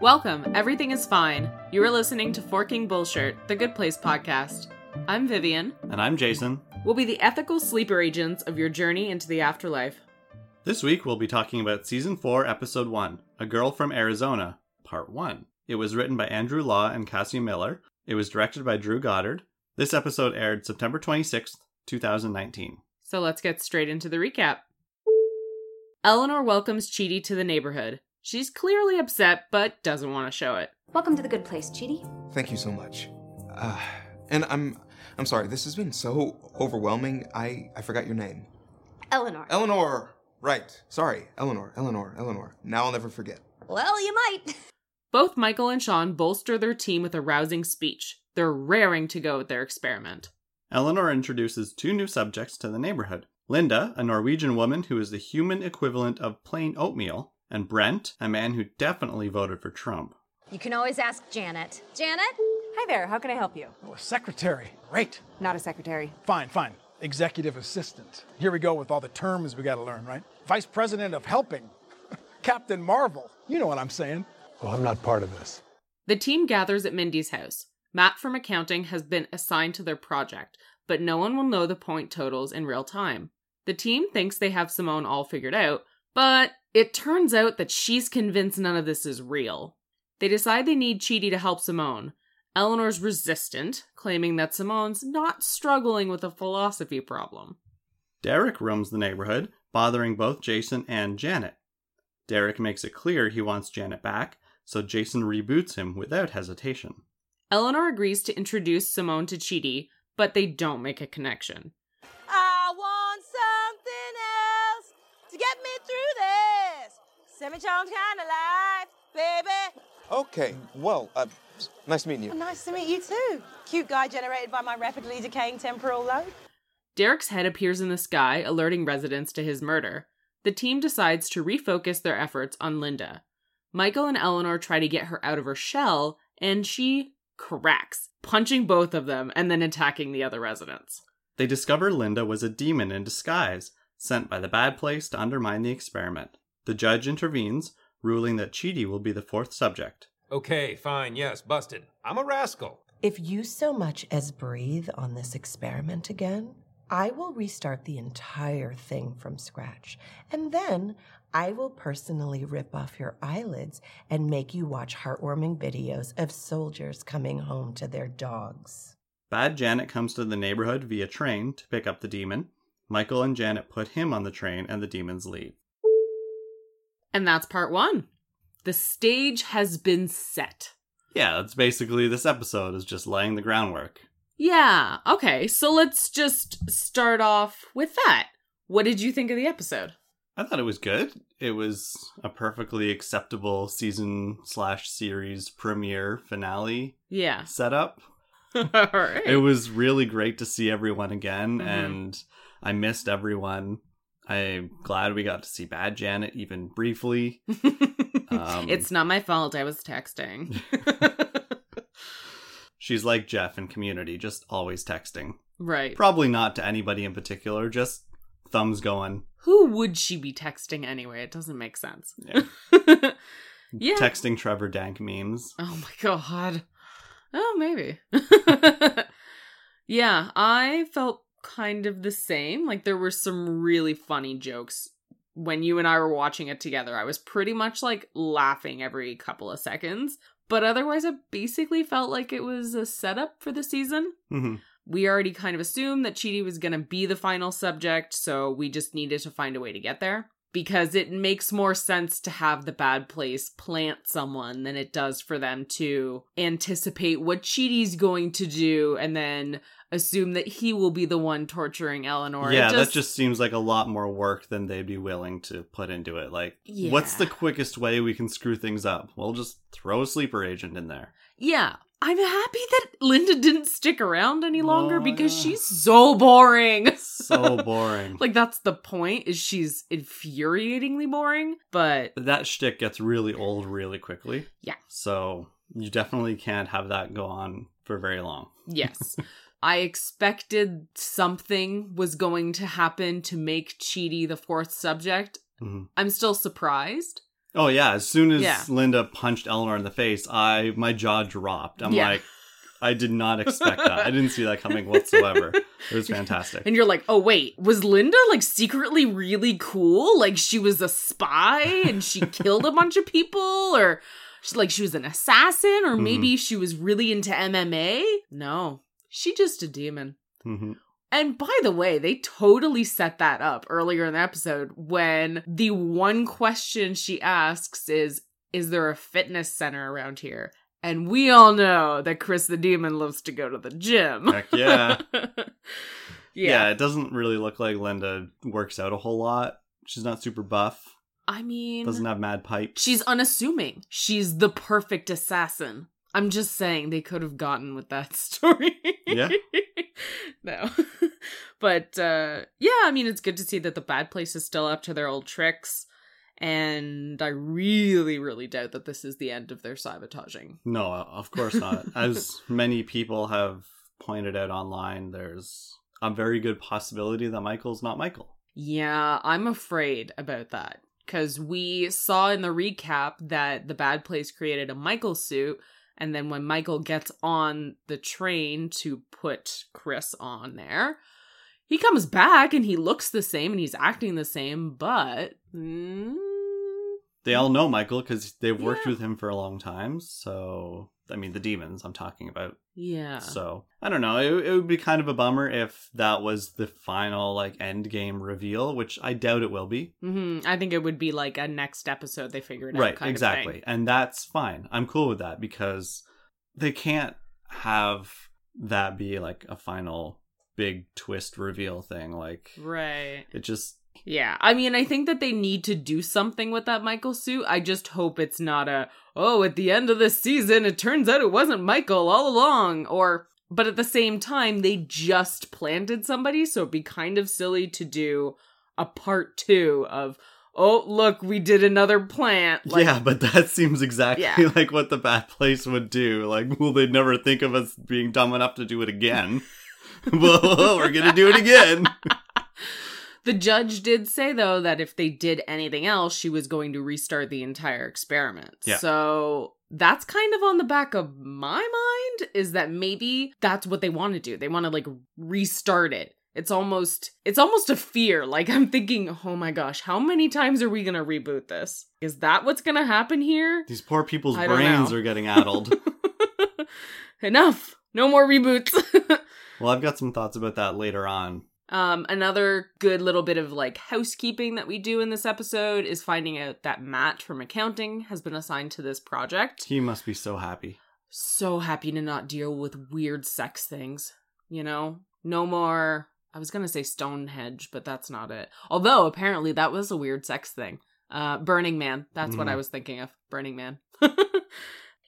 Welcome, Everything is Fine. You are listening to Forking Bullshit, the Good Place podcast. I'm Vivian. And I'm Jason. We'll be the ethical sleeper agents of your journey into the afterlife. This week we'll be talking about Season 4, Episode 1 A Girl from Arizona, Part 1. It was written by Andrew Law and Cassie Miller. It was directed by Drew Goddard. This episode aired September 26th, 2019. So let's get straight into the recap. Eleanor welcomes Chidi to the neighborhood. She's clearly upset, but doesn't want to show it. Welcome to the good place, Chidi. Thank you so much. Uh, and I'm I'm sorry. This has been so overwhelming. I I forgot your name. Eleanor. Eleanor. Right. Sorry. Eleanor. Eleanor. Eleanor. Now I'll never forget. well, you might. Both Michael and Shawn bolster their team with a rousing speech. They're raring to go with their experiment. Eleanor introduces two new subjects to the neighborhood Linda, a Norwegian woman who is the human equivalent of plain oatmeal, and Brent, a man who definitely voted for Trump. You can always ask Janet. Janet? Hi there, how can I help you? Oh, a secretary. Great. Not a secretary. Fine, fine. Executive assistant. Here we go with all the terms we got to learn, right? Vice president of helping. Captain Marvel. You know what I'm saying. Well, I'm not part of this. The team gathers at Mindy's house. Matt from accounting has been assigned to their project, but no one will know the point totals in real time. The team thinks they have Simone all figured out, but it turns out that she's convinced none of this is real. They decide they need Chidi to help Simone. Eleanor's resistant, claiming that Simone's not struggling with a philosophy problem. Derek roams the neighborhood, bothering both Jason and Janet. Derek makes it clear he wants Janet back, so Jason reboots him without hesitation. Eleanor agrees to introduce Simone to Chidi, but they don't make a connection. This. Semi-charmed kind of life, baby. Okay. Well, uh, nice meeting you. Well, nice to meet you too. Cute guy generated by my rapidly decaying temporal lobe. Derek's head appears in the sky, alerting residents to his murder. The team decides to refocus their efforts on Linda. Michael and Eleanor try to get her out of her shell, and she cracks, punching both of them and then attacking the other residents. They discover Linda was a demon in disguise, sent by the bad place to undermine the experiment. The judge intervenes, ruling that Chidi will be the fourth subject. Okay, fine, yes, busted. I'm a rascal. If you so much as breathe on this experiment again, I will restart the entire thing from scratch. And then I will personally rip off your eyelids and make you watch heartwarming videos of soldiers coming home to their dogs. Bad Janet comes to the neighborhood via train to pick up the demon. Michael and Janet put him on the train and the demons leave. And that's part one. The stage has been set. Yeah, that's basically this episode is just laying the groundwork. Yeah, okay, so let's just start off with that. What did you think of the episode? I thought it was good. It was a perfectly acceptable season slash series premiere finale Yeah. setup. Right. It was really great to see everyone again, Mhm. and I missed everyone. I'm glad we got to see Bad Janet even briefly. Um, it's not my fault. I was texting. She's like Jeff in Community, just always texting. right. Probably not to anybody in particular, just thumbs going. Who would she be texting anyway? It doesn't make sense. Yeah. yeah. Texting Trevor Dank memes. Oh my god. Oh, maybe. yeah, I felt kind of the same. Like there were some really funny jokes when you and I were watching it together. I was pretty much like laughing every couple of seconds. But otherwise, it basically felt like it was a setup for the season. hmm We already kind of assumed that Chidi was going to be the final subject, so we just needed to find a way to get there. Because it makes more sense to have the bad place plant someone than it does for them to anticipate what Chidi's going to do and then assume that he will be the one torturing Eleanor. Yeah, that just seems like a lot more work than they'd be willing to put into it. Like, what's the quickest way we can screw things up? We'll just throw a sleeper agent in there. Yeah. I'm happy that Linda didn't stick around any longer Oh, because yeah. she's so boring. So boring. like that's the point is she's infuriatingly boring, but that shtick gets really old really quickly. Yeah. So you definitely can't have that go on for very long. yes. I expected something was going to happen to make Chidi the fourth subject. Mhm. I'm still surprised. Oh yeah, as soon as Yeah. Linda punched Eleanor in the face, I my jaw dropped. I'm Yeah. like I did not expect that. I didn't see that coming whatsoever. It was fantastic. And you're like, oh wait, was Linda like secretly really cool? Like she was a spy and she killed a bunch of people, or she, like she was an assassin, or maybe she was really into MMA? No, she just a demon. Mhm. And by the way, they totally set that up earlier in the episode when the one question she asks is, Is there a fitness center around here? And we all know that Chris the Demon loves to go to the gym. Heck yeah. yeah. yeah. it doesn't really look like Linda works out a whole lot. She's not super buff. I mean, Doesn't have mad pipes. she's unassuming. She's the perfect assassin. I'm just saying they could have gotten with that story. Yeah. no. but uh yeah, I mean it's good to see that the bad place is still up to their old tricks. And I really, really doubt that this is the end of their sabotaging. No, of course not. As many people have pointed out online, there's a very good possibility that Michael's not Michael. Yeah, I'm afraid about that. Because we saw in the recap that the bad place created a Michael suit. And then when Michael gets on the train to put Chris on there, he comes back and he looks the same and he's acting the same, but. mm, They all know Michael because they've worked Yeah. with him for a long time. So, I mean, the demons I'm talking about. yeah. So, I don't know. It, it would be kind of a bummer if that was the final, like, end game reveal, which I doubt it will be. hmm I think it would be like a next episode they figure it out. right, kind Of exactly. And that's fine. I'm cool with that because they can't have that be, like, a final big twist reveal thing. Like, Right. it just. Yeah, I mean, I think that they need to do something with that Michael suit. I just hope it's not a, oh, at the end of this season, it turns out it wasn't Michael all along. Or, but at the same time, they just planted somebody, so it'd be kind of silly to do a part two of, oh, look, we did another plant. Like, yeah, but that seems exactly Yeah. like what the bad place would do. Like, well, they'd never think of us being dumb enough to do it again. well, we're gonna do it again. The judge did say, though, that if they did anything else, she was going to restart the entire experiment. Yeah. So that's kind of on the back of my mind is that maybe that's what they want to do. They want to like restart it. It's almost it's almost a fear. Like I'm thinking, "Oh my gosh, how many times are we going to reboot this? Is that what's going to happen here?" These poor people's brains know. are getting addled. Enough. No more reboots. well, I've got some thoughts about that later on. Um, another good little bit of like housekeeping that we do in this episode is finding out that Matt from accounting has been assigned to this project. He must be so happy. So happy to not deal with weird sex things, you know? No more. I was gonna say Stonehenge, but that's not it. Although apparently that was a weird sex thing. Uh, Burning Man. That's what I Mhm. was thinking of. Burning Man.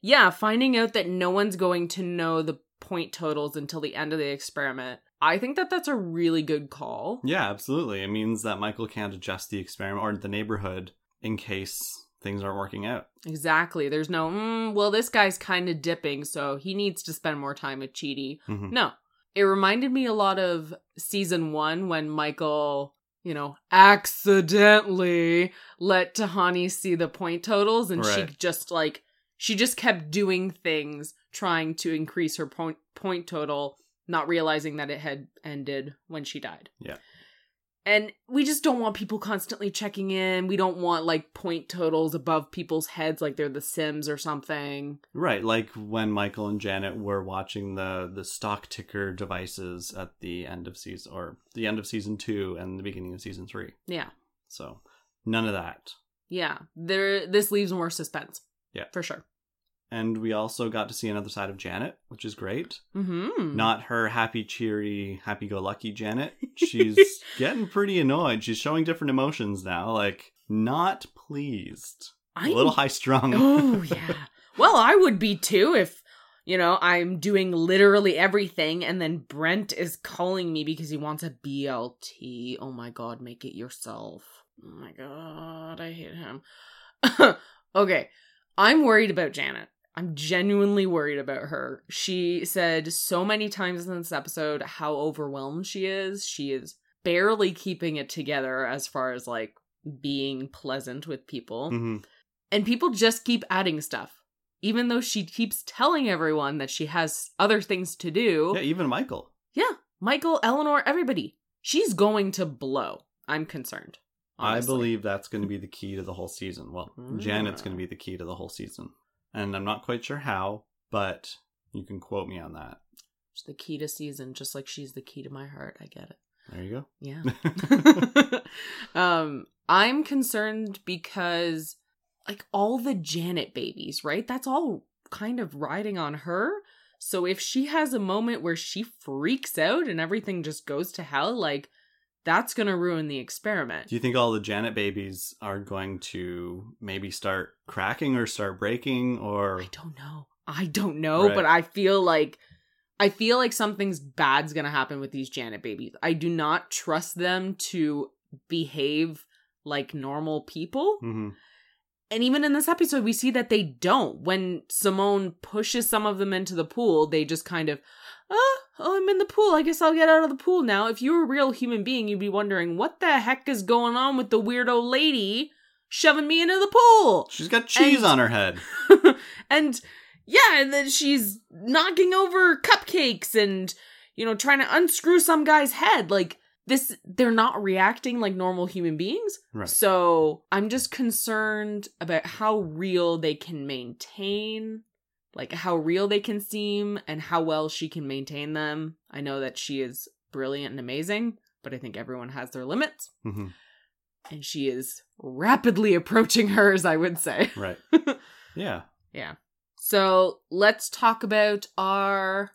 yeah, finding out that no one's going to know the point totals until the end of the experiment. I think that that's a really good call. Yeah, absolutely. It means that Michael can't adjust the experiment or the neighborhood in case things aren't working out. Exactly. There's no, mm, well, this guy's kind of dipping, so he needs to spend more time with Chidi. Mhm. No. It reminded me a lot of season one when Michael, you know, accidentally let Tahani see the point totals and she just like, she just kept doing things trying to increase her point, point total, not realizing that it had ended when she died. Yeah. And we just don't want people constantly checking in. We don't want like point totals above people's heads like they're the Sims or something. Right, like when Michael and Janet were watching the the stock ticker devices at the end of season or the end of season 2 and the beginning of season 3. Yeah. So, none of that. Yeah. There this leaves more suspense. Yeah. For sure. And we also got to see another side of Janet, which is great. Mm-hmm. Not her happy, cheery, happy go lucky Janet. She's getting pretty annoyed. She's showing different emotions now, like not pleased. I'm- a little high strung. Oh yeah. Well, I would be too if you know, I'm doing literally everything and then Brent is calling me because he wants a BLT. Oh my god, make it yourself. Oh my god, I hate him. okay. I'm worried about Janet. I'm genuinely worried about her. She said so many times in this episode how overwhelmed she is. She is barely keeping it together as far as like being pleasant with people. hmm And people just keep adding stuff. Even though she keeps telling everyone that she has other things to do. Yeah, even Michael. Yeah, Michael, Eleanor, everybody. She's going to blow. I'm concerned. I believe that's going to be the key to the whole season. Well, Janet's Mm. going to be the key to the whole season. And I'm not quite sure how, but you can quote me on that. She's the key to season, just like she's the key to my heart. I get it. There you go. Yeah. um, I'm concerned because like all the Janet babies, right? That's all kind of riding on her. So if she has a moment where she freaks out and everything just goes to hell, like that's gonna ruin the experiment. Do you think all the Janet babies are going to maybe start cracking or start breaking or I don't know. I don't know, Right. but I feel like I feel like something's bad's gonna happen with these Janet babies. I do not trust them to behave like normal people. Mhm. And even in this episode, we see that they don't. When Simone pushes some of them into the pool, they just kind of, oh, oh, I'm in the pool. I guess I'll get out of the pool now. If you were a real human being, you'd be wondering, what the heck is going on with the weirdo lady shoving me into the pool? She's got cheese And- on her head. and yeah, and then she's knocking over cupcakes and, you know, trying to unscrew some guy's head. Like, this, they're not reacting like normal human beings. Right. So I'm just concerned about how real they can maintain, like how real they can seem and how well she can maintain them. I know that she is brilliant and amazing, but I think everyone has their limits. hmm And she is rapidly approaching hers, I would say. Right. Yeah. Yeah. So let's talk about our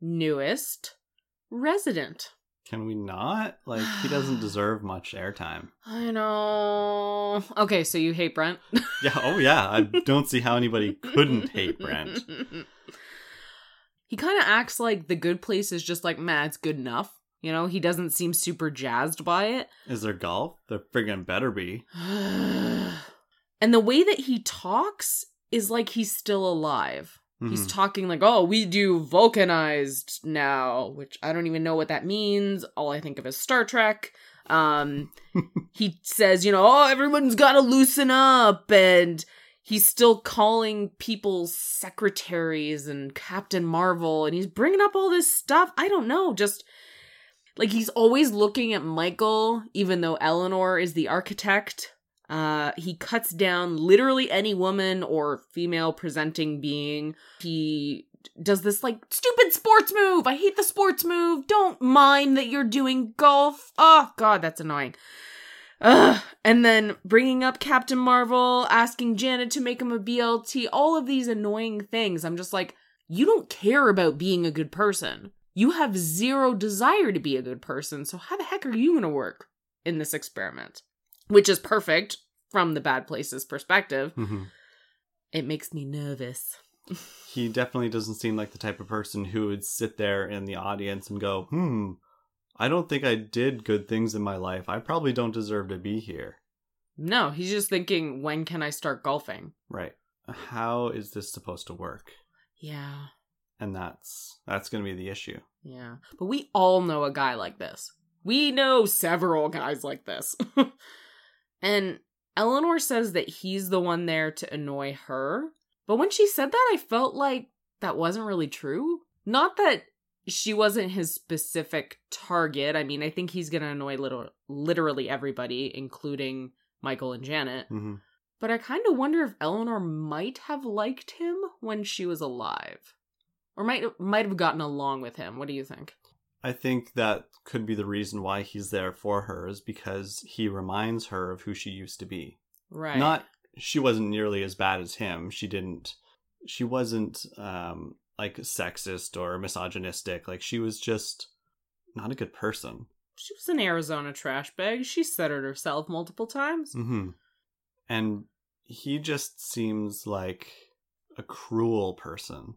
newest resident. Can we not? Like, he doesn't deserve much airtime. I know. Okay, so you hate Brent? Yeah. Oh, yeah. I don't see how anybody couldn't hate Brent. he kind of acts like the good place is just like, man, it's good enough. You know, he doesn't seem super jazzed by it. Is there golf? There friggin' better be. and the way that he talks is like he's still alive. He's Mhm. talking like, oh, we do vulcanized now, which I don't even know what that means. All I think of is Star Trek. Um, he says, you know, oh, everyone's got to loosen up. And he's still calling people secretaries and Captain Marvel. And he's bringing up all this stuff. I don't know. Just like he's always looking at Michael, even though Eleanor is the architect. Uh, he cuts down literally any woman or female presenting being. He does this like stupid sports move. I hate the sports move. Don't mind that you're doing golf. Oh god, that's annoying. Ugh. And then bringing up Captain Marvel, asking Janet to make him a BLT, all of these annoying things. I'm just like, you don't care about being a good person. You have zero desire to be a good person. So how the heck are you going to work in this experiment? Which is perfect from the bad places perspective. Mhm. It makes me nervous. He definitely doesn't seem like the type of person who would sit there in the audience and go, hmm, I don't think I did good things in my life. I probably don't deserve to be here. No, he's just thinking, when can I start golfing? Right. How is this supposed to work? Yeah. And that's that's going to be the issue. Yeah. But we all know a guy like this. We know several guys like this. and Eleanor says that he's the one there to annoy her. But when she said that, I felt like that wasn't really true. Not that she wasn't his specific target. I mean, I think he's going to annoy little, literally everybody, including Michael and Janet. hmm But I kind of wonder if Eleanor might have liked him when she was alive. Or might might have gotten along with him. What do you think? I think that could be the reason why he's there for her is because he reminds her of who she used to be. Right. Not she wasn't nearly as bad as him. She didn't she wasn't um like sexist or misogynistic. Like she was just not a good person. She was an Arizona trash bag. She said it herself multiple times. Mm-hmm. And he just seems like a cruel person.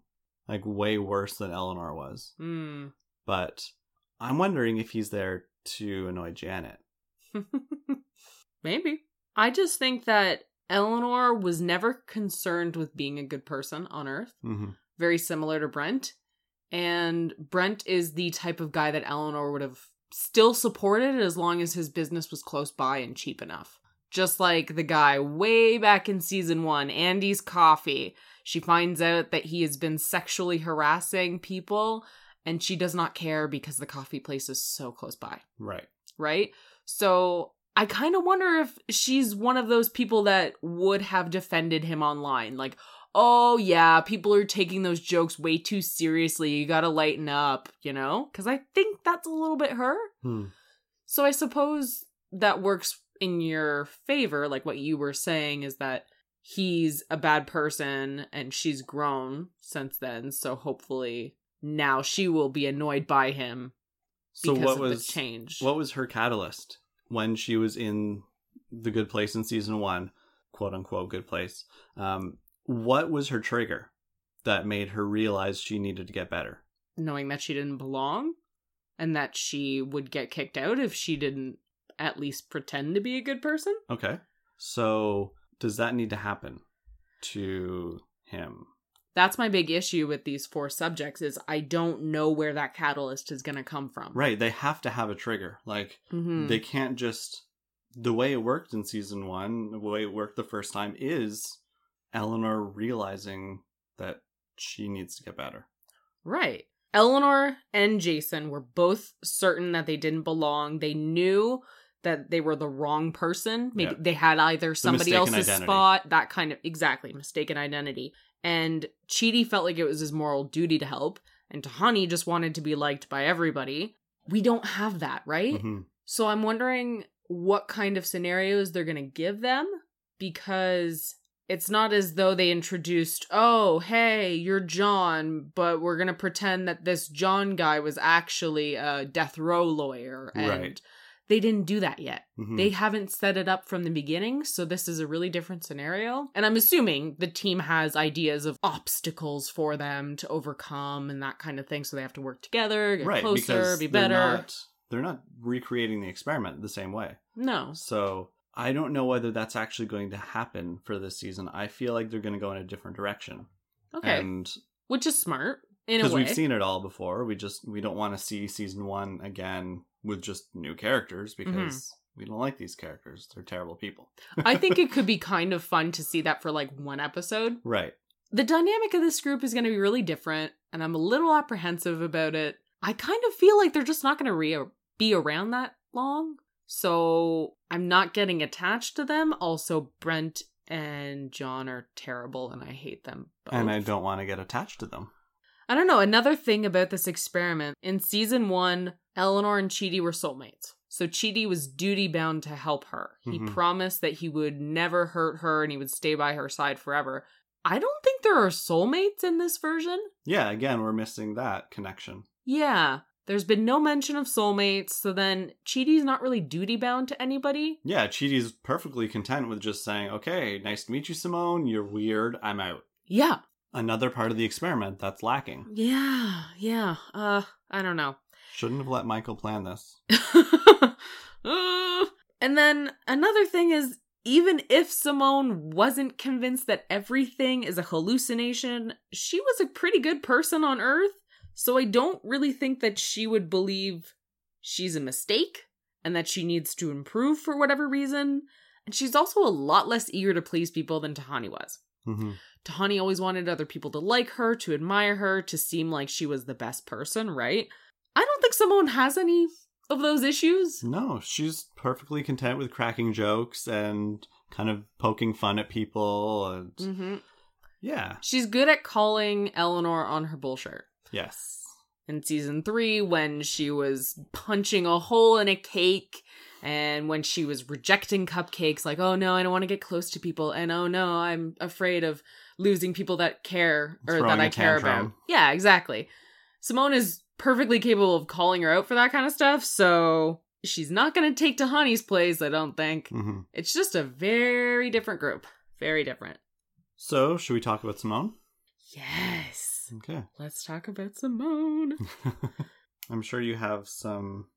Like way worse than Eleanor was. Hmm. But I'm wondering if he's there to annoy Janet. Maybe. I just think that Eleanor was never concerned with being a good person on Earth. hmm Very similar to Brent. And Brent is the type of guy that Eleanor would have still supported as long as his business was close by and cheap enough. Just like the guy way back in season one, Andy's coffee. She finds out that he has been sexually harassing people and she does not care because the coffee place is so close by, Right. right? So I kind of wonder if she's one of those people that would have defended him online. Like, oh yeah, people are taking those jokes way too seriously. You gotta lighten up, you know? Because I think that's a little bit her. Hmm. So I suppose that works in your favor. Like what you were saying is that he's a bad person and she's grown since then. So hopefully now she will be annoyed by him So because what of was the change. what was her catalyst when she was in the good place in season one, quote unquote good place? Um, what was her trigger that made her realize she needed to get better? Knowing that she didn't belong and that she would get kicked out if she didn't at least pretend to be a good person. Okay. So does that need to happen to him? That's my big issue with these four subjects is I don't know where that catalyst is going to come from. Right. They have to have a trigger. Like Mhm. they can't just the way it worked in season one, the way it worked the first time is Eleanor realizing that she needs to get better. Right. Eleanor and Jason were both certain that they didn't belong. They knew that they were the wrong person. Maybe Yeah. they had either somebody else's identity. spot, that kind of exactly mistaken identity. And Chidi felt like it was his moral duty to help, and Tahani just wanted to be liked by everybody. We don't have that, right? Mhm. So I'm wondering what kind of scenarios they're going to give them because it's not as though they introduced, oh, hey, you're John, but we're going to pretend that this John guy was actually a death row lawyer. And Right. They didn't do that yet. Mhm. They haven't set it up from the beginning, so this is a really different scenario. And I'm assuming the team has ideas of obstacles for them to overcome and that kind of thing, so they have to work together, get right closer, be they're better. not they're not recreating the experiment the same way. No. So I don't know whether that's actually going to happen for this season. I feel like they're going to go in a different direction. Okay. And Which is smart because we've seen it all before, we just we don't want to see season one again with just new characters because Mm-hmm. we don't like these characters. They're terrible people. I think it could be kind of fun to see that for like one episode. Right. The dynamic of this group is going to be really different, and I'm a little apprehensive about it. I kind of feel like they're just not going to re- be around that long. So I'm not getting attached to them. Also, Brent and John are terrible, and I hate them both. And I don't want to get attached to them. I don't know. Another thing about this experiment in season one, Eleanor and Chidi were soulmates. So Chidi was duty bound to help her. He Mhm. promised that he would never hurt her and he would stay by her side forever. I don't think there are soulmates in this version. Yeah, again, we're missing that connection. Yeah. There's been no mention of soulmates, so then Chidi's not really duty bound to anybody. Yeah, Chidi's perfectly content with just saying, okay, nice to meet you, Simone. You're weird. I'm out. Yeah. Another part of the experiment that's lacking. Yeah. Yeah. Uh, I don't know. Shouldn't have let Michael plan this. And then another thing is even if Simone wasn't convinced that everything is a hallucination, she was a pretty good person on Earth. So I don't really think that she would believe she's a mistake and that she needs to improve for whatever reason. And she's also a lot less eager to please people than Tahani was. hmm Tahani always wanted other people to like her, to admire her, to seem like she was the best person, right? I don't think Simone has any of those issues. No, she's perfectly content with cracking jokes and kind of poking fun at people. And Mm-hmm. yeah, She's good at calling Eleanor on her bullshit. yes. In season three, when she was punching a hole in a cake and when she was rejecting cupcakes, like, oh no, I don't want to get close to people, and oh no, I'm afraid of losing people that care or Throwing that I care tantrum. about. Yeah, exactly. Simone is perfectly capable of calling her out for that kind of stuff, so she's not going to take Tahani's place, I don't think. hmm It's just a very different group. Very different. So, should we talk about Simone? Yes. Okay. Let's talk about Simone. I'm sure you have some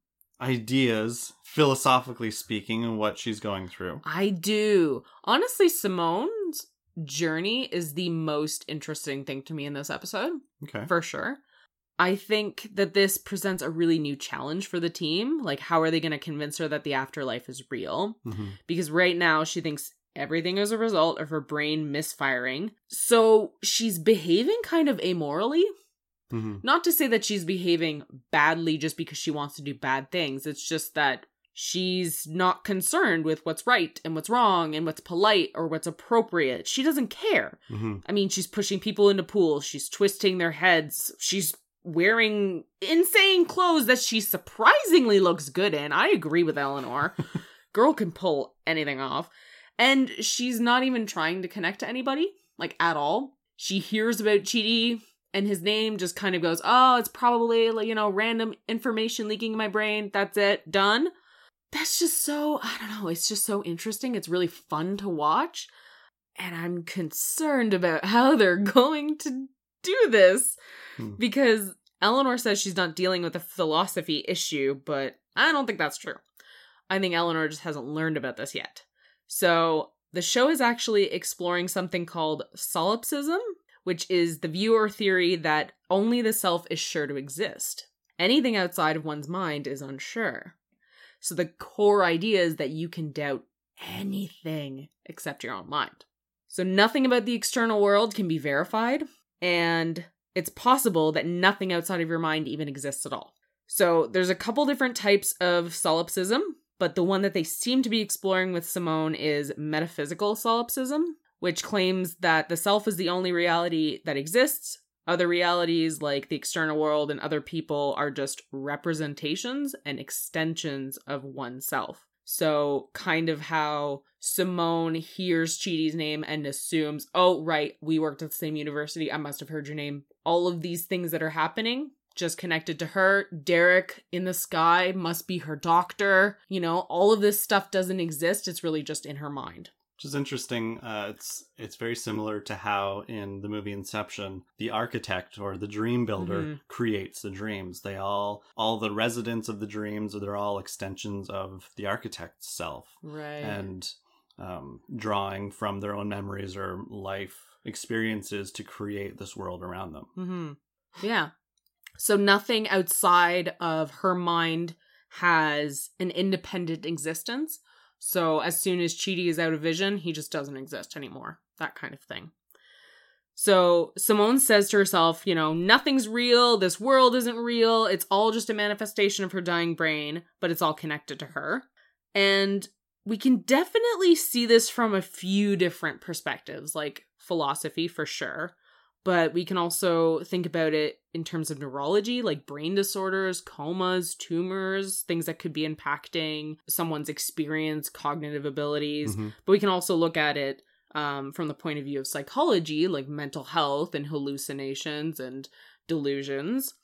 ideas, philosophically speaking, on what she's going through. I do. Honestly, Simone's journey is the most interesting thing to me in this episode, Okay. for sure. I think that this presents a really new challenge for the team. Like, how are they going to convince her that the afterlife is real? Mm-hmm. Because right now she thinks everything is a result of her brain misfiring. So she's behaving kind of amorally. Mm-hmm. Not to say that she's behaving badly just because she wants to do bad things. It's just that she's not concerned with what's right and what's wrong and what's polite or what's appropriate. She doesn't care. Mm-hmm. I mean, she's pushing people into pools, she's twisting their heads, she's wearing insane clothes that she surprisingly looks good in. I agree with Eleanor. Girl can pull anything off. And she's not even trying to connect to anybody, like at all. She hears about Chidi and his name just kind of goes, oh, it's probably, like, you know, random information leaking in my brain. That's it. Done. That's just so, I don't know, it's just so interesting. It's really fun to watch. And I'm concerned about how they're going to do this Hmm. because Eleanor says she's not dealing with a philosophy issue, but I don't think that's true. I think Eleanor just hasn't learned about this yet. So the show is actually exploring something called solipsism, which is the viewer theory that only the self is sure to exist. Anything outside of one's mind is unsure. So the core idea is that you can doubt anything except your own mind. So nothing about the external world can be verified, and it's possible that nothing outside of your mind even exists at all. So there's a couple different types of solipsism, but the one that they seem to be exploring with Simone is metaphysical solipsism, which claims that the self is the only reality that exists. Other realities, like the external world and other people, are just representations and extensions of oneself. So, kind of how Simone hears Chidi's name and assumes, oh, right, we worked at the same university. I must have heard your name. All of these things that are happening just connected to her. Derek in the sky must be her doctor. You know, all of this stuff doesn't exist. It's really just in her mind. Which is interesting. Uh, it's it's very similar to how in the movie Inception, the architect or the dream builder Mhm. creates the dreams. They all all the residents of the dreams, they're all extensions of the architect's self Right. and um, drawing from their own memories or life experiences to create this world around them. Mm-hmm. Yeah. So nothing outside of her mind has an independent existence. So as soon as Chidi is out of vision, he just doesn't exist anymore. That kind of thing. So Simone says to herself, you know, nothing's real. This world isn't real. It's all just a manifestation of her dying brain, but it's all connected to her. And we can definitely see this from a few different perspectives, like philosophy for sure. But we can also think about it in terms of neurology, like brain disorders, comas, tumors, things that could be impacting someone's experience, cognitive abilities. Mhm. But we can also look at it um, from the point of view of psychology, like mental health and hallucinations and delusions.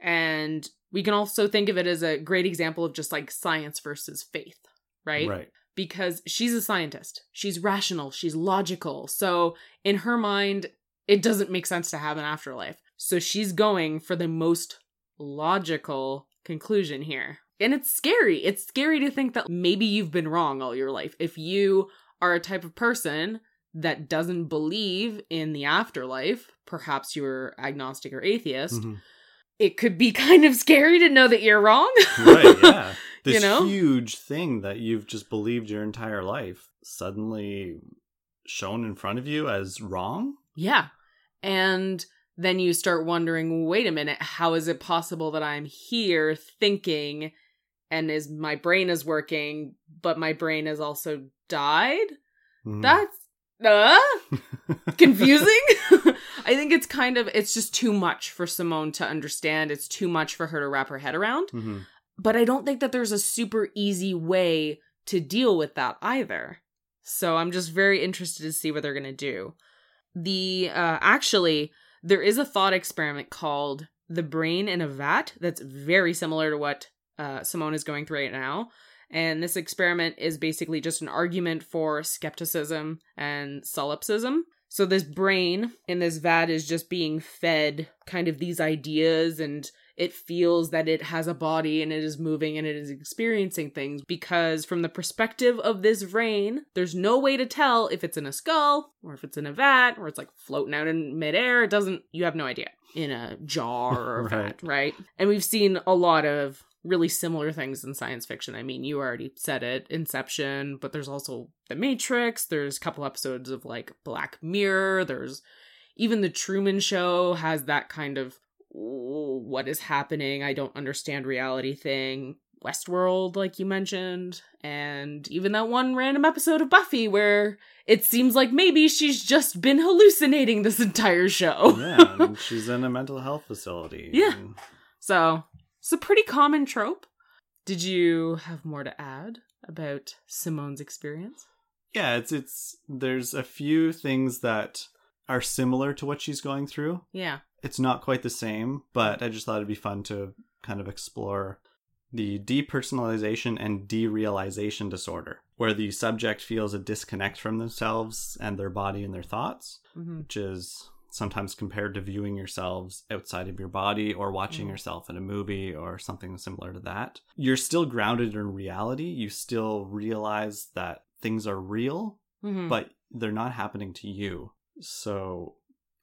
And we can also think of it as a great example of just like science versus faith, right? Right. Because she's a scientist. She's rational, she's logical. So in her mind, it doesn't make sense to have an afterlife. So she's going for the most logical conclusion here. And it's scary. It's scary to think that maybe you've been wrong all your life. If you are a type of person that doesn't believe in the afterlife, perhaps you're agnostic or atheist, Mhm. it could be kind of scary to know that you're wrong. right yeah this You know? huge thing that you've just believed your entire life suddenly shown in front of you as wrong Yeah. And then you start wondering wait a minute, how is it possible that I'm here thinking and is my brain is working, but my brain has also died? Mhm. That's uh, confusing. I think it's kind of it's just too much for Simone to understand. It's too much for her to wrap her head around. Mhm. But I don't think that there's a super easy way to deal with that either. So I'm just very interested to see what they're going to do. The uh actually there is a thought experiment called the brain in a vat that's very similar to what uh, Simone is going through right now. And this experiment is basically just an argument for skepticism and solipsism. So this brain in this vat is just being fed kind of these ideas and it feels that it has a body and it is moving and it is experiencing things because from the perspective of this rain there's no way to tell if it's in a skull or if it's in a vat or it's like floating out in midair. It doesn't you have no idea. In a jar or a vat right. and we've seen a lot of really similar things in science fiction. I mean you already said it inception but there's also the matrix. There's a couple episodes of like black mirror. There's even the Truman Show has that kind of "Ooh, what is happening? I don't understand reality thing. Westworld, like you mentioned, and even that one random episode of Buffy where it seems like maybe she's just been hallucinating this entire show. yeah, and she's in a mental health facility. Yeah. Mm. So it's a pretty common trope. Did you have more to add about Simone's experience? yeah, it's it's there's a few things that are similar to what she's going through. Yeah. It's not quite the same, but I just thought it'd be fun to kind of explore the depersonalization and derealization disorder, where the subject feels a disconnect from themselves and their body and their thoughts, hmm which is sometimes compared to viewing yourselves outside of your body or watching Mhm. yourself in a movie or something similar to that. You're still grounded in reality. You still realize that things are real, hmm but they're not happening to you. So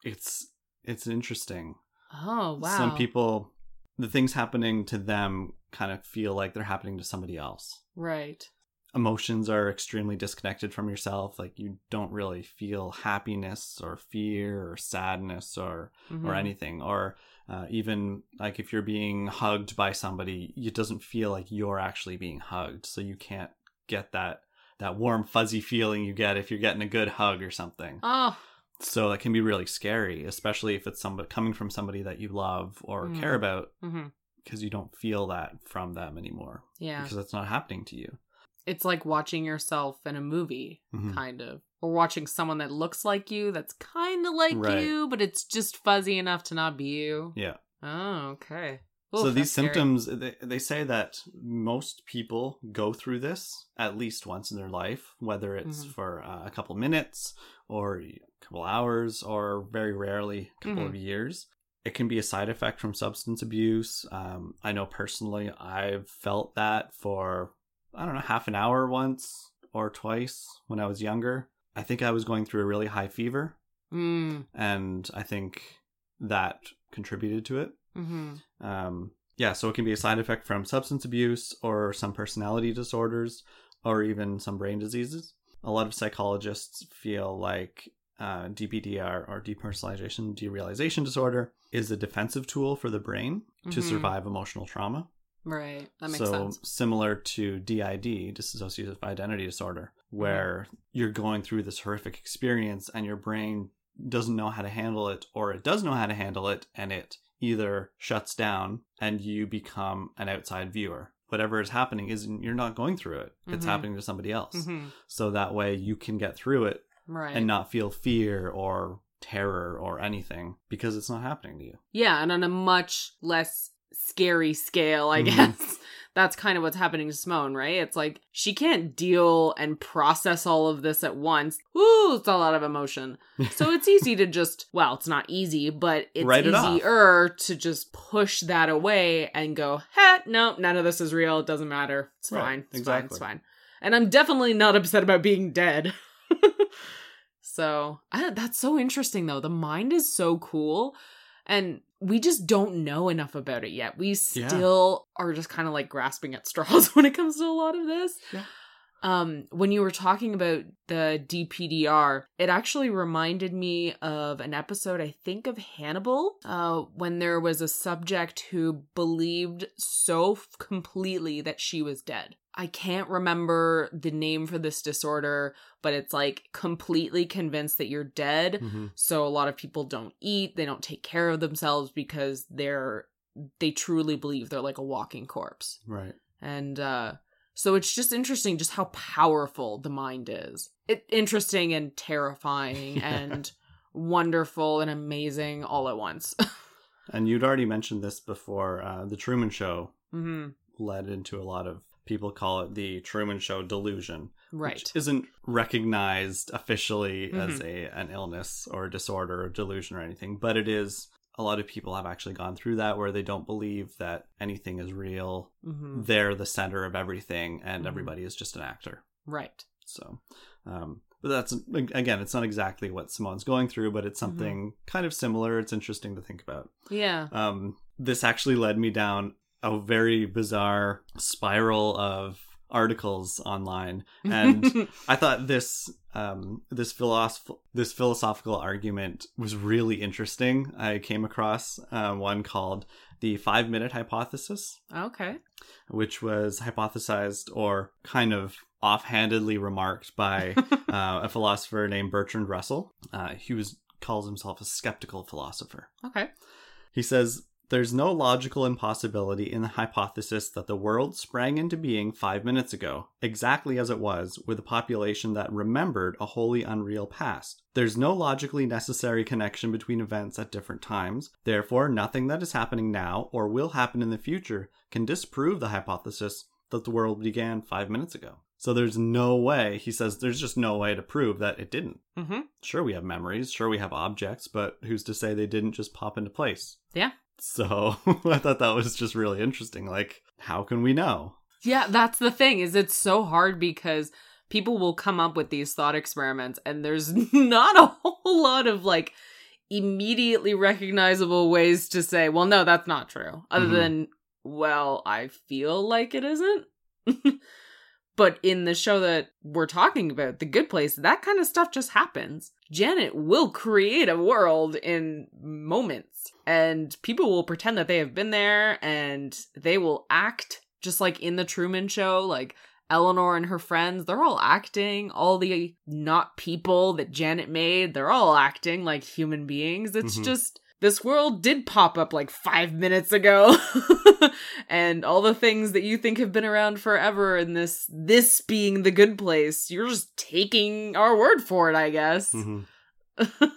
it's it's interesting. Oh wow. Some people the things happening to them kind of feel like they're happening to somebody else. right. Emotions are extremely disconnected from yourself. Like you don't really feel happiness or fear or sadness or or Mhm. anything. Or uh, even like if you're being hugged by somebody, it doesn't feel like you're actually being hugged. So you can't get that that warm fuzzy feeling you get if you're getting a good hug or something. Oh. So that can be really scary, especially if it's somebody coming from somebody that you love or Mm. care about, hmm because you don't feel that from them anymore Yeah. because it's not happening to you. it's like watching yourself in a movie, Mhm. kind of, or watching someone that looks like you that's kind of like Right. you, but it's just fuzzy enough to not be you. Yeah. Oh, okay. So these scary. symptoms, they, they say that most people go through this at least once in their life, whether it's Mhm. for uh, a couple minutes or a couple hours or very rarely a couple Mhm. of years. It can be a side effect from substance abuse. Um, I know personally, I've felt that for I don't know half an hour once or twice when I was younger. I think I was going through a really high fever, Mm, and I think that contributed to it. Hmm Um, yeah, so it can be a side effect from substance abuse or some personality disorders or even some brain diseases. A lot of psychologists feel like uh, DPDR or depersonalization derealization disorder is a defensive tool for the brain to Mhm. survive emotional trauma. Right. That makes so sense. similar to DID, dissociative identity disorder, where you're going through this horrific experience and your brain doesn't know how to handle it, or it does know how to handle it, and it either shuts down and you become an outside viewer. Whatever is happening isn't you're not going through it. It's Mhm. happening to somebody else. hmm So that way you can get through it Right. and not feel fear or terror or anything because it's not happening to you. yeah, and on a much less scary scale, I Mhm. guess. That's kind of what's happening to Simone, right? It's like she can't deal and process all of this at once. Ooh, it's a lot of emotion. So it's easy to just, well, it's not easy, but it's Write it easier to just push that away and go, "Heh, no, none of this is real. It doesn't matter. It's Right, fine. It's fine. exactly. It's fine." And I'm definitely not upset about being dead. so I, that's so interesting, though. The mind is so cool, and we just don't know enough about it yet. We Yeah. still are just kind of like grasping at straws when it comes to a lot of this. Yeah. Um, when you were talking about the DPDR, it actually reminded me of an episode, I think, of Hannibal, uh, when there was a subject who believed so f- completely that she was dead. I can't remember the name for this disorder, but it's like completely convinced that you're dead. Mhm. So a lot of people don't eat, they don't take care of themselves because they're they truly believe they're like a walking corpse. Right. And uh so it's just interesting just how powerful the mind is. It interesting and terrifying Yeah. and wonderful and amazing all at once. And you'd already mentioned this before. Uh, the Truman Show hmm led into a lot of people call it the Truman Show delusion, Right. which isn't recognized officially as a an illness or a disorder or delusion or anything, but it is a lot of people have actually gone through that where they don't believe that anything is real. Mhm. They're the center of everything, and Mhm. everybody is just an actor. Right. So, um, but that's again, it's not exactly what Simone's going through, but it's Mm-hmm. something kind of similar. It's interesting to think about. Yeah. Um, this actually led me down a very bizarre spiral of articles online, and I thought this um, this philosoph- this philosophical argument was really interesting. I came across uh, one called the five minute hypothesis okay. which was hypothesized or kind of offhandedly remarked by uh, a philosopher named Bertrand Russell. Uh, he was calls himself a skeptical philosopher. Okay. He says there's no logical impossibility in the hypothesis that the world sprang into being five minutes ago, exactly as it was, with a population that remembered a wholly unreal past. There's no logically necessary connection between events at different times. Therefore, nothing that is happening now or will happen in the future can disprove the hypothesis that the world began five minutes ago. So there's no way, he says, there's just no way to prove that it didn't. Mm-hmm. Sure, we have memories, sure, we have objects, but who's to say they didn't just pop into place? Yeah. So I thought that was just really interesting. Like, how can we know? Yeah, that's the thing is it's so hard because people will come up with these thought experiments and there's not a whole lot of like immediately recognizable ways to say, well no, that's not true. Other Mhm. than well, I feel like it isn't. but in the show that we're talking about, The Good Place, that kind of stuff just happens. Janet will create a world in moments, and people will pretend that they have been there and they will act just like in The Truman Show. Like Eleanor and her friends, they're all acting. All the not people that Janet made, they're all acting like human beings. It's Mhm. just. This world did pop up like five minutes ago, and all the things that you think have been around forever, and this this being the good place, you're just taking our word for it, I guess. Mhm.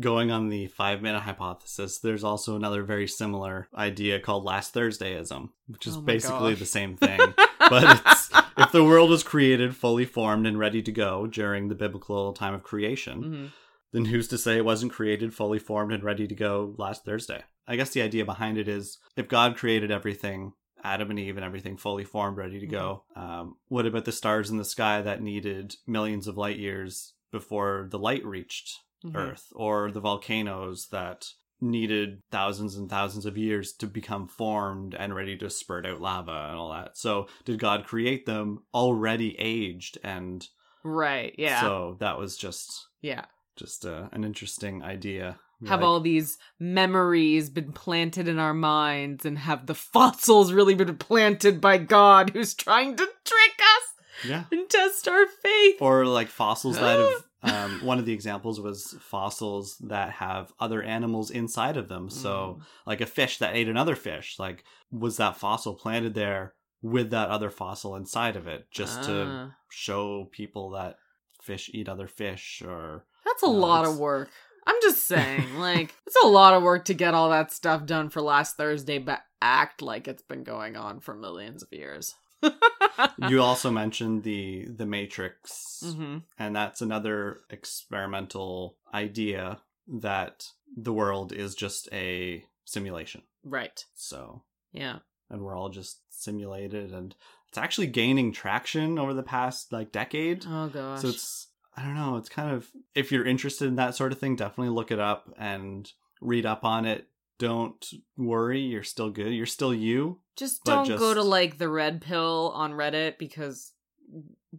Going on the five minute hypothesis, there's also another very similar idea called last Thursdayism, which is Oh basically gosh. the same thing. but it's, if the world was created fully formed and ready to go during the biblical time of creation, Mhm. Then who's to say it wasn't created fully formed and ready to go last Thursday? I guess the idea behind it is if God created everything, Adam and Eve and everything fully formed, ready to go, um, what about the stars in the sky that needed millions of light years before the light reached Mhm. Earth, or the volcanoes that needed thousands and thousands of years to become formed and ready to spurt out lava and all that? So, did God create them already aged and Right. Yeah. so that was just yeah. Just uh, an interesting idea. Have Like, all these memories been planted in our minds and have the fossils really been planted by God who's trying to trick us yeah, and test our faith? or like fossils that have. Um, one of the examples was fossils that have other animals inside of them. So, Mm. like a fish that ate another fish, like was that fossil planted there with that other fossil inside of it, just to Ah. show people that fish eat other fish, or That's a No, lot it's- of work. I'm just saying, like, it's a lot of work to get all that stuff done for last Thursday, but act like it's been going on for millions of years. you also mentioned the the Matrix, hmm and that's another experimental idea that the world is just a simulation. Right. So, Yeah. and we're all just simulated, and it's actually gaining traction over the past like decade. Oh gosh. So it's I don't know, it's kind of if you're interested in that sort of thing, definitely look it up and read up on it. Don't worry, you're still good. You're still you. Just don't go to like the red pill on Reddit because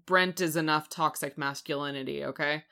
Brent is enough toxic masculinity, okay?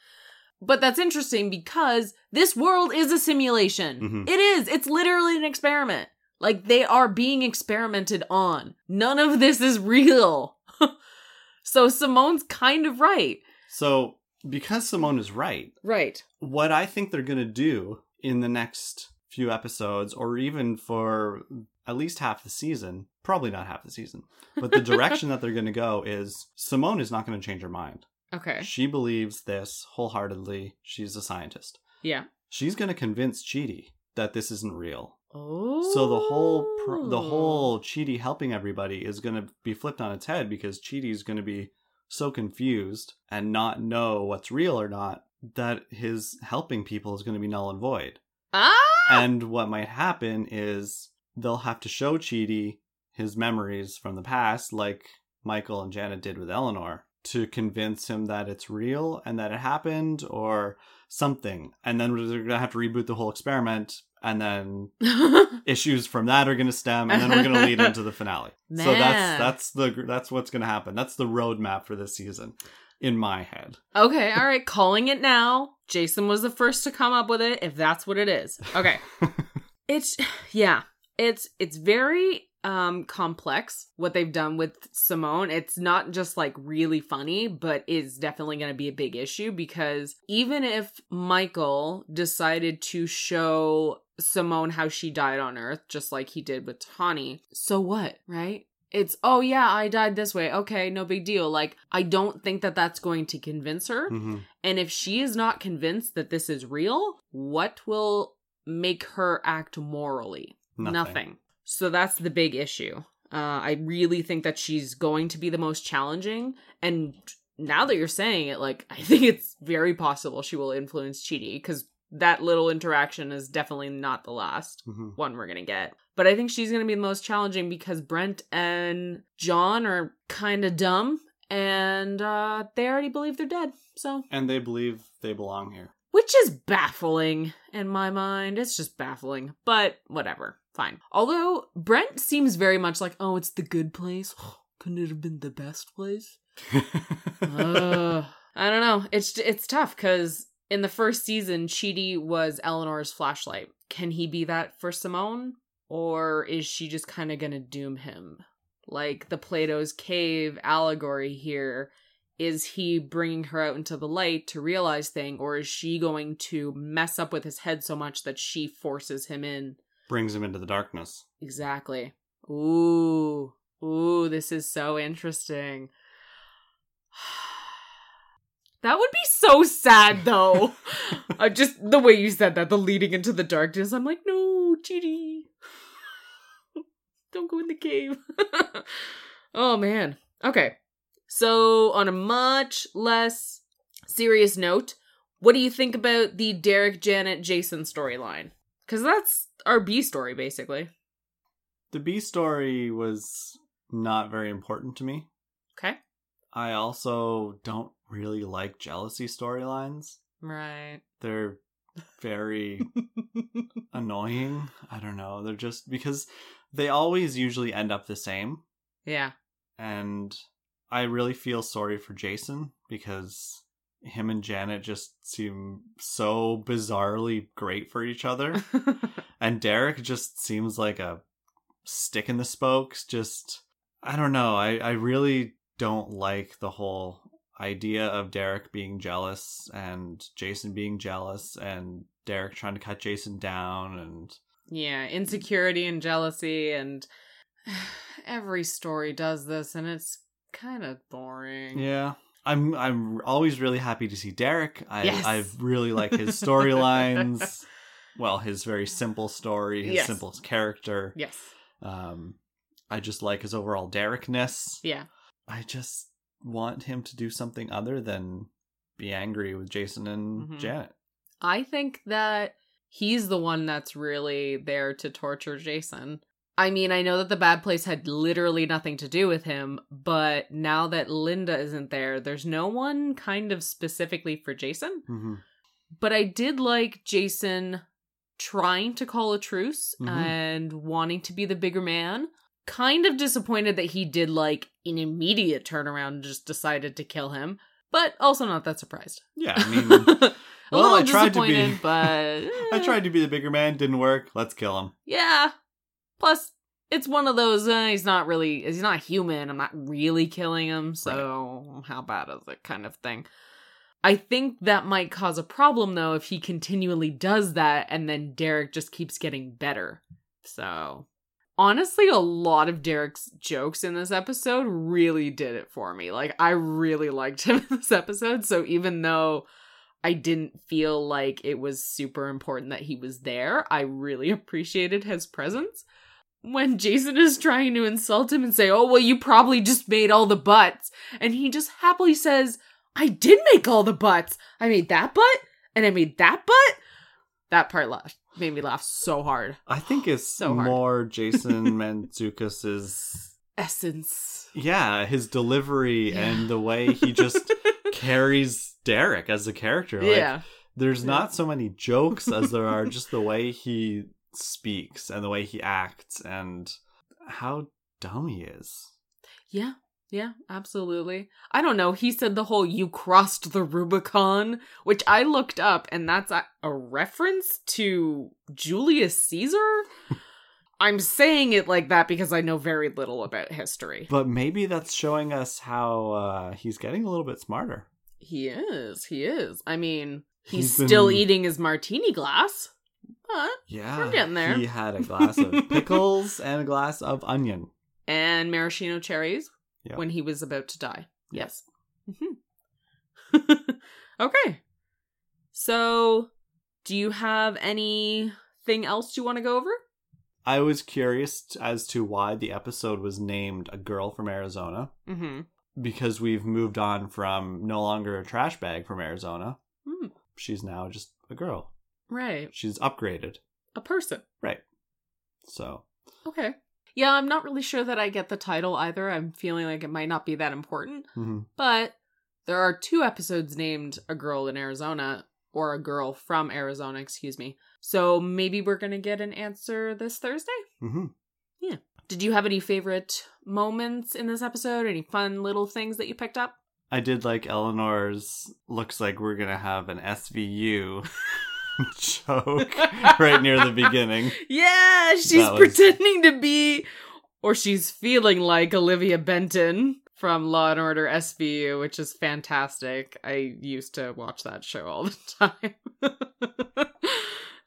But that's interesting because this world is a simulation. Mhm. It is. It's literally an experiment. Like they are being experimented on. None of this is real. so Simone's kind of right. So because Simone is right, Right. what I think they're gonna do in the next few episodes, or even for at least half the season, probably not half the season, but the direction that they're gonna go is Simone is not gonna change her mind. Okay. She believes this wholeheartedly. She's a scientist. Yeah. She's gonna convince Chidi that this isn't real. Oh. So the whole pr- the oh. whole Chidi helping everybody is going to be flipped on its head because Chidi's going to be so confused and not know what's real or not that his helping people is going to be null and void. Ah! and what might happen is they'll have to show Chidi his memories from the past, like Michael and Janet did with Eleanor, to convince him that it's real and that it happened or something. And then they're going to have to reboot the whole experiment. And then issues from that are going to stem, and then we're going to lead into the finale. So that's that's the that's what's going to happen. That's the roadmap for this season, in my head. Okay, all right, calling it now. Jason was the first to come up with it if that's what it is. Okay. it's yeah, it's it's very um complex what they've done with Simone. It's not just like really funny, but is definitely going to be a big issue because even if Michael decided to show Simone how she died on Earth just like he did with Tahani, so what, right? It's, oh yeah, I died this way. Okay, no big deal. Like, I don't think that that's going to convince her. hmm And if she is not convinced that this is real, what will make her act morally? Nothing. So that's the big issue. Uh, I really think that she's going to be the most challenging. And now that you're saying it, like, I think it's very possible she will influence Chidi because that little interaction is definitely not the last hmm one we're gonna get. But I think she's gonna be the most challenging because Brent and John are kind of dumb and uh, they already believe they're dead. So, And they believe they belong here. which is baffling in my mind. It's just baffling, but whatever. Fine. Although Brent seems very much like, oh, it's the good place. Couldn't it have been the best place? Ugh. I don't know. It's it's tough because in the first season, Chidi was Eleanor's flashlight. Can he be that for Simone, or is she just kind of gonna doom him? Like the Plato's cave allegory here, is he bringing her out into the light to realize thing, or is she going to mess up with his head so much that she forces him in? Brings him into the darkness. Exactly. Ooh. Ooh, this is so interesting. That would be so sad though. uh, just the way you said that, the leading into the darkness. I'm like, no, Chidi. Don't go in the cave. oh man. Okay. So, on a much less serious note, what do you think about the Derek, Janet, Jason storyline? Because that's our B story, basically. The B story was not very important to me. I also don't really like jealousy storylines. Right. They're very annoying. I don't know. They're just because they always usually end up the same. Yeah. And I really feel sorry for Jason because him and Janet just seem so bizarrely great for each other. and Derek just seems like a stick in the spokes. Just, I don't know. I, I really don't like the whole idea of Derek being jealous and Jason being jealous and Derek trying to cut Jason down and yeah, insecurity and jealousy and every story does this and it's kind of boring. yeah. I'm I'm always really happy to see Derek. I Yes. I really like his storylines. well, his very simple story, his Yes. simple character. Yes. Um I just like his overall Derekness. Yeah. I just want him to do something other than be angry with Jason and Mhm. Janet. I think that he's the one that's really there to torture Jason. I mean, I know that the bad place had literally nothing to do with him, but now that Linda isn't there, there's no one kind of specifically for Jason. hmm But I did like Jason trying to call a truce Mhm. and wanting to be the bigger man. Kind of disappointed that he did like an immediate turnaround and just decided to kill him, but also not that surprised. Yeah, I mean, a well, little I tried to be- disappointed, but I eh, tried to be the bigger man, didn't work. Let's kill him. Yeah. Plus, it's one of those. Uh, he's not really. He's not human. I'm not really killing him. So how bad is it? Kind of thing. I think that might cause a problem though if he continually does that and then Derek just keeps getting better. So honestly, a lot of Derek's jokes in this episode really did it for me. Like I really liked him in this episode. So even though I didn't feel like it was super important that he was there. I really appreciated his presence. When Jason is trying to insult him and say, Oh, well, you probably just made all the butts. And he just happily says, I did make all the butts. I made that butt and I made that butt. That part left made me laugh so hard. I think it's So hard. more Jason Mantzoukas' Essence. yeah, his delivery Yeah. and the way he just carries Derek as a character. Like, yeah. there's Yeah. not so many jokes as there are just the way he speaks and the way he acts and how dumb he is. Yeah. Yeah, absolutely. I don't know. He said the whole you crossed the Rubicon, which I looked up, and that's a, a reference to Julius Caesar. I'm saying it like that because I know very little about history. But maybe that's showing us how uh, he's getting a little bit smarter. He is. He is. I mean, he's, He's still been- eating his martini glass, but Yeah. We're getting there. He had a glass of pickles and a glass of onion. and maraschino cherries Yeah. when he was about to die. Yes. hmm okay. So, do you have anything else you want to go over? I was curious as to why the episode was named A Girl from Arizona Mm-hmm. because we've moved on from no longer a trash bag from Arizona. Hmm. She's now just a girl. Right. She's upgraded. A person. Right. So, Okay. Yeah, I'm not really sure that I get the title either. I'm feeling like it might not be that important. mhm. But there are two episodes named A Girl in Arizona, or A Girl from Arizona, excuse me. So maybe we're going to get an answer this Thursday? Mhm. Yeah. Did you have any favorite moments in this episode? Any fun little things that you picked up? I did like Eleanor's looks like we're going to have an SVU joke right near the beginning. Yeah, she's was- pretending to be, or she's feeling like Olivia Benson from Law and Order SVU, which is fantastic. I used to watch that show all the time.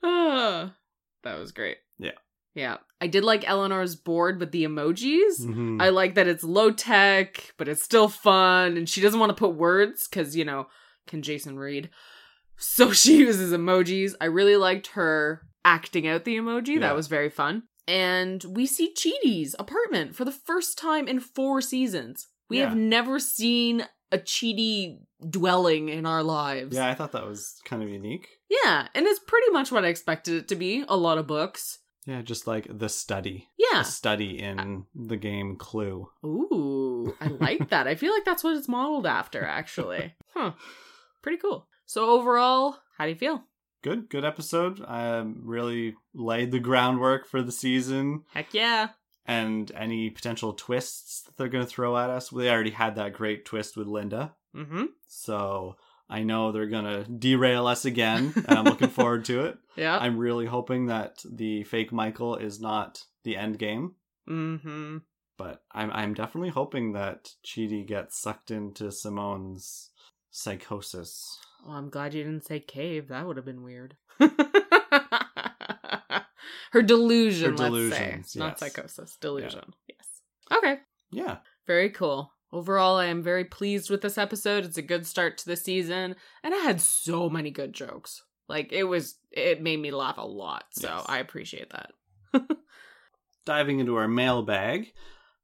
Ah, that was great. Yeah. Yeah. I did like Eleanor's board with the emojis. Mhm. I like that it's low tech, but it's still fun, and she doesn't want to put words because, you know, can Jason read? So she uses emojis. I really liked her acting out the emoji. Yeah. That was very fun. And we see Chidi's apartment for the first time in four seasons. We have never seen a Cheaty dwelling in our lives. Yeah, I thought that was kind of unique. Yeah, and it's pretty much what I expected it to be. A lot of books. Yeah, just like the study. Yeah. A study in the game Clue. Ooh, I like that. I feel like that's what it's modeled after, actually. Huh. Pretty cool. So overall, how do you feel? Good, good episode. Um, really laid the groundwork for the season Heck yeah. and any potential twists that they're going to throw at us. They already had that great twist with Linda. Mm-hmm. So I know they're going to derail us again, and I'm looking forward to it. Yeah. I'm really hoping that the fake Michael is not the end game, mm-hmm. but I'm I'm definitely hoping that Chidi gets sucked into Simone's psychosis. Oh, I'm glad you didn't say cave. That would have been weird. Her delusion, Her let's say. Not psychosis. Delusion. Yes. Okay. Yeah. Very cool. Overall, I am very pleased with this episode. It's a good start to the season, and I had so many good jokes. Like it was, it made me laugh a lot. So Yes. I appreciate that. diving into our mailbag,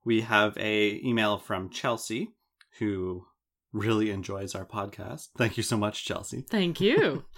we have a email from Chelsea who really enjoys our podcast. Thank you so much, Chelsea. Thank you.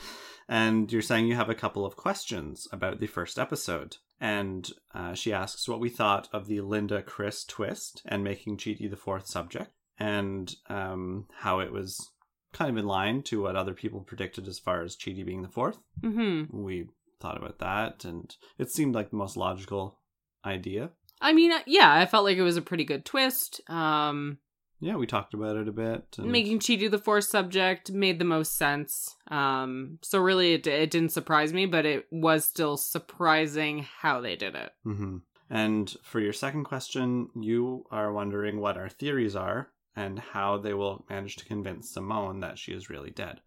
And you're saying you have a couple of questions about the first episode. And uh, she asks what we thought of the Linda Chris twist and making Chidi the fourth subject, and um, how it was kind of in line to what other people predicted as far as Chidi being the fourth. hmm We thought about that, and it seemed like the most logical idea. I mean, yeah, I felt like it was a pretty good twist. Um, Yeah, we talked about it a bit. and- making Chidi the fourth subject made the most sense. Um, so really, it, it didn't surprise me, but it was still surprising how they did it. hmm And for your second question, you are wondering what our theories are and how they will manage to convince Simone that she is really dead.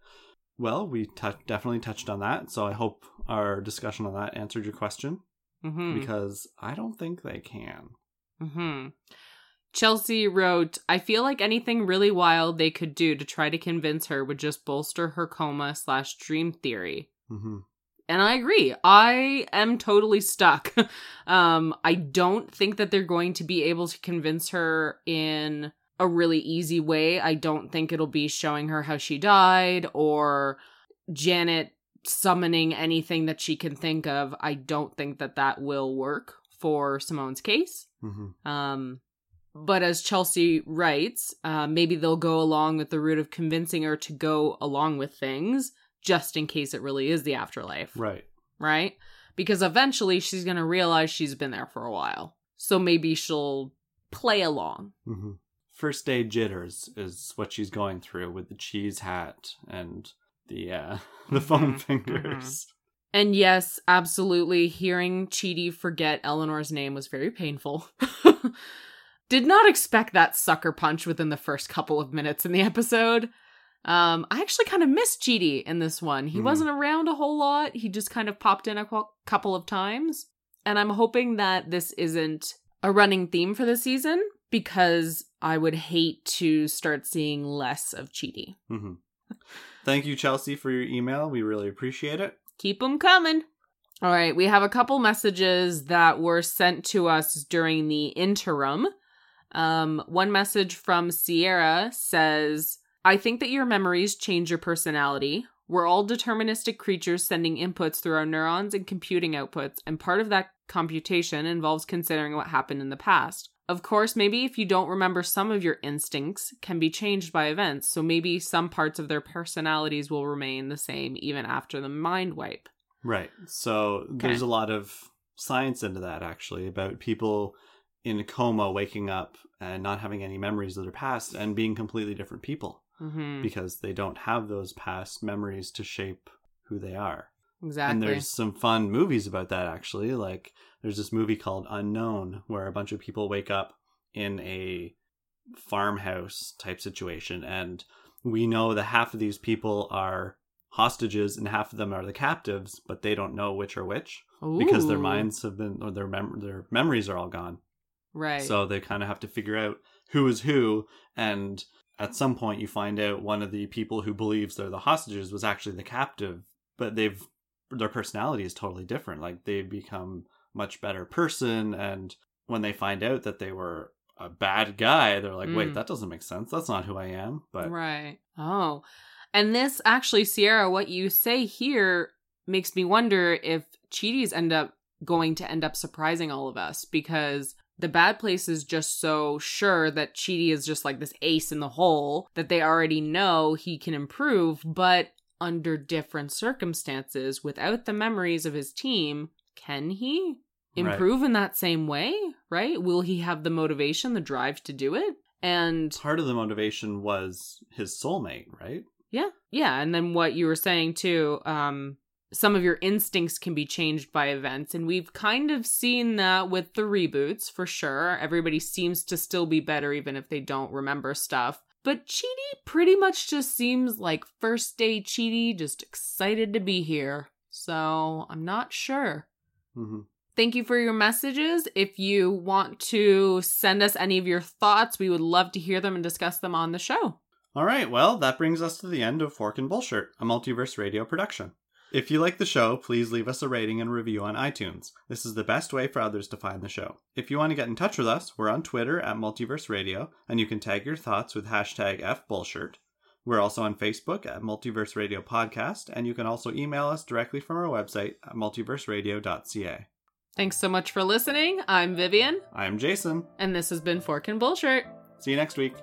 Well, we tou- definitely touched on that, so I hope our discussion on that answered your question hmm because I don't think they can. hmm Chelsea wrote, I feel like anything really wild they could do to try to convince her would just bolster her coma slash dream theory. hmm And I agree. I am totally stuck. um, I don't think that they're going to be able to convince her in a really easy way. I don't think it'll be showing her how she died or Janet summoning anything that she can think of, I don't think that that will work for Simone's case. Mm-hmm. Um, but as Chelsea writes, uh, maybe they'll go along with the route of convincing her to go along with things just in case it really is the afterlife, Right. right? Because eventually she's going to realize she's been there for a while. So maybe she'll play along. Mm-hmm. First day jitters is what she's going through with the cheese hat and the uh, the foam Mhm, fingers. And yes, absolutely, hearing Chidi forget Eleanor's name was very painful. Did not expect that sucker punch within the first couple of minutes in the episode. Um, I actually kind of missed Chidi in this one. He Mhm. wasn't around a whole lot. He just kind of popped in a qu- couple of times. And I'm hoping that this isn't a running theme for the season because I would hate to start seeing less of Chidi. hmm Thank you, Chelsea, for your email. We really appreciate it. Keep them coming. All right, we have a couple messages that were sent to us during the interim. Um, one message from Sierra says, I think that your memories change your personality. We're all deterministic creatures sending inputs through our neurons and computing outputs, and part of that computation involves considering what happened in the past. Of course, maybe if you don't remember some of your instincts can be changed by events, so maybe some parts of their personalities will remain the same even after the mind wipe. Right. So there's a lot of science into that actually about people in a coma waking up and not having any memories of their past and being completely different people Mm-hmm. because they don't have those past memories to shape who they are. Exactly. And there's some fun movies about that actually. Like there's this movie called Unknown where a bunch of people wake up in a farmhouse type situation and we know that half of these people are hostages and half of them are the captives, but they don't know which are which because their minds have been or their mem- their memories are all gone. Right. So they kind of have to figure out who is who and at some point you find out one of the people who believes they're the hostages was actually the captive, but they've their personality is totally different. Like they've become much better person and when they find out that they were a bad guy, they're like, Mm. "Wait, that doesn't make sense. That's not who I am." But Right. Oh. And this actually, Sierra, what you say here makes me wonder if Chidi's end up going to end up surprising all of us because the bad place is just so sure that Chidi is just like this ace in the hole that they already know he can improve, but under different circumstances, without the memories of his team, can he Right. improve in that same way? Right? Will he have the motivation, the drive to do it? And part of the motivation was his soulmate, right? yeah, yeah. And then what you were saying too, um, some of your instincts can be changed by events. And we've kind of seen that with the reboots for sure. Everybody seems to still be better even if they don't remember stuff. But Chidi pretty much just seems like first day Chidi, just excited to be here. So I'm not sure. hmm Thank you for your messages. If you want to send us any of your thoughts, we would love to hear them and discuss them on the show. All right, well, that brings us to the end of Fork and Bullshit, a multiverse radio production. If you like the show, please leave us a rating and review on iTunes. This is the best way for others to find the show. If you want to get in touch with us, we're on Twitter at Multiverse Radio, and you can tag your thoughts with hashtag FBullshit. We're also on Facebook at Multiverse Radio Podcast, and you can also email us directly from our website at multiverseradio.ca. Thanks so much for listening. I'm Vivian, I'm Jason. and this has been Fork and Bullshit. See you next week.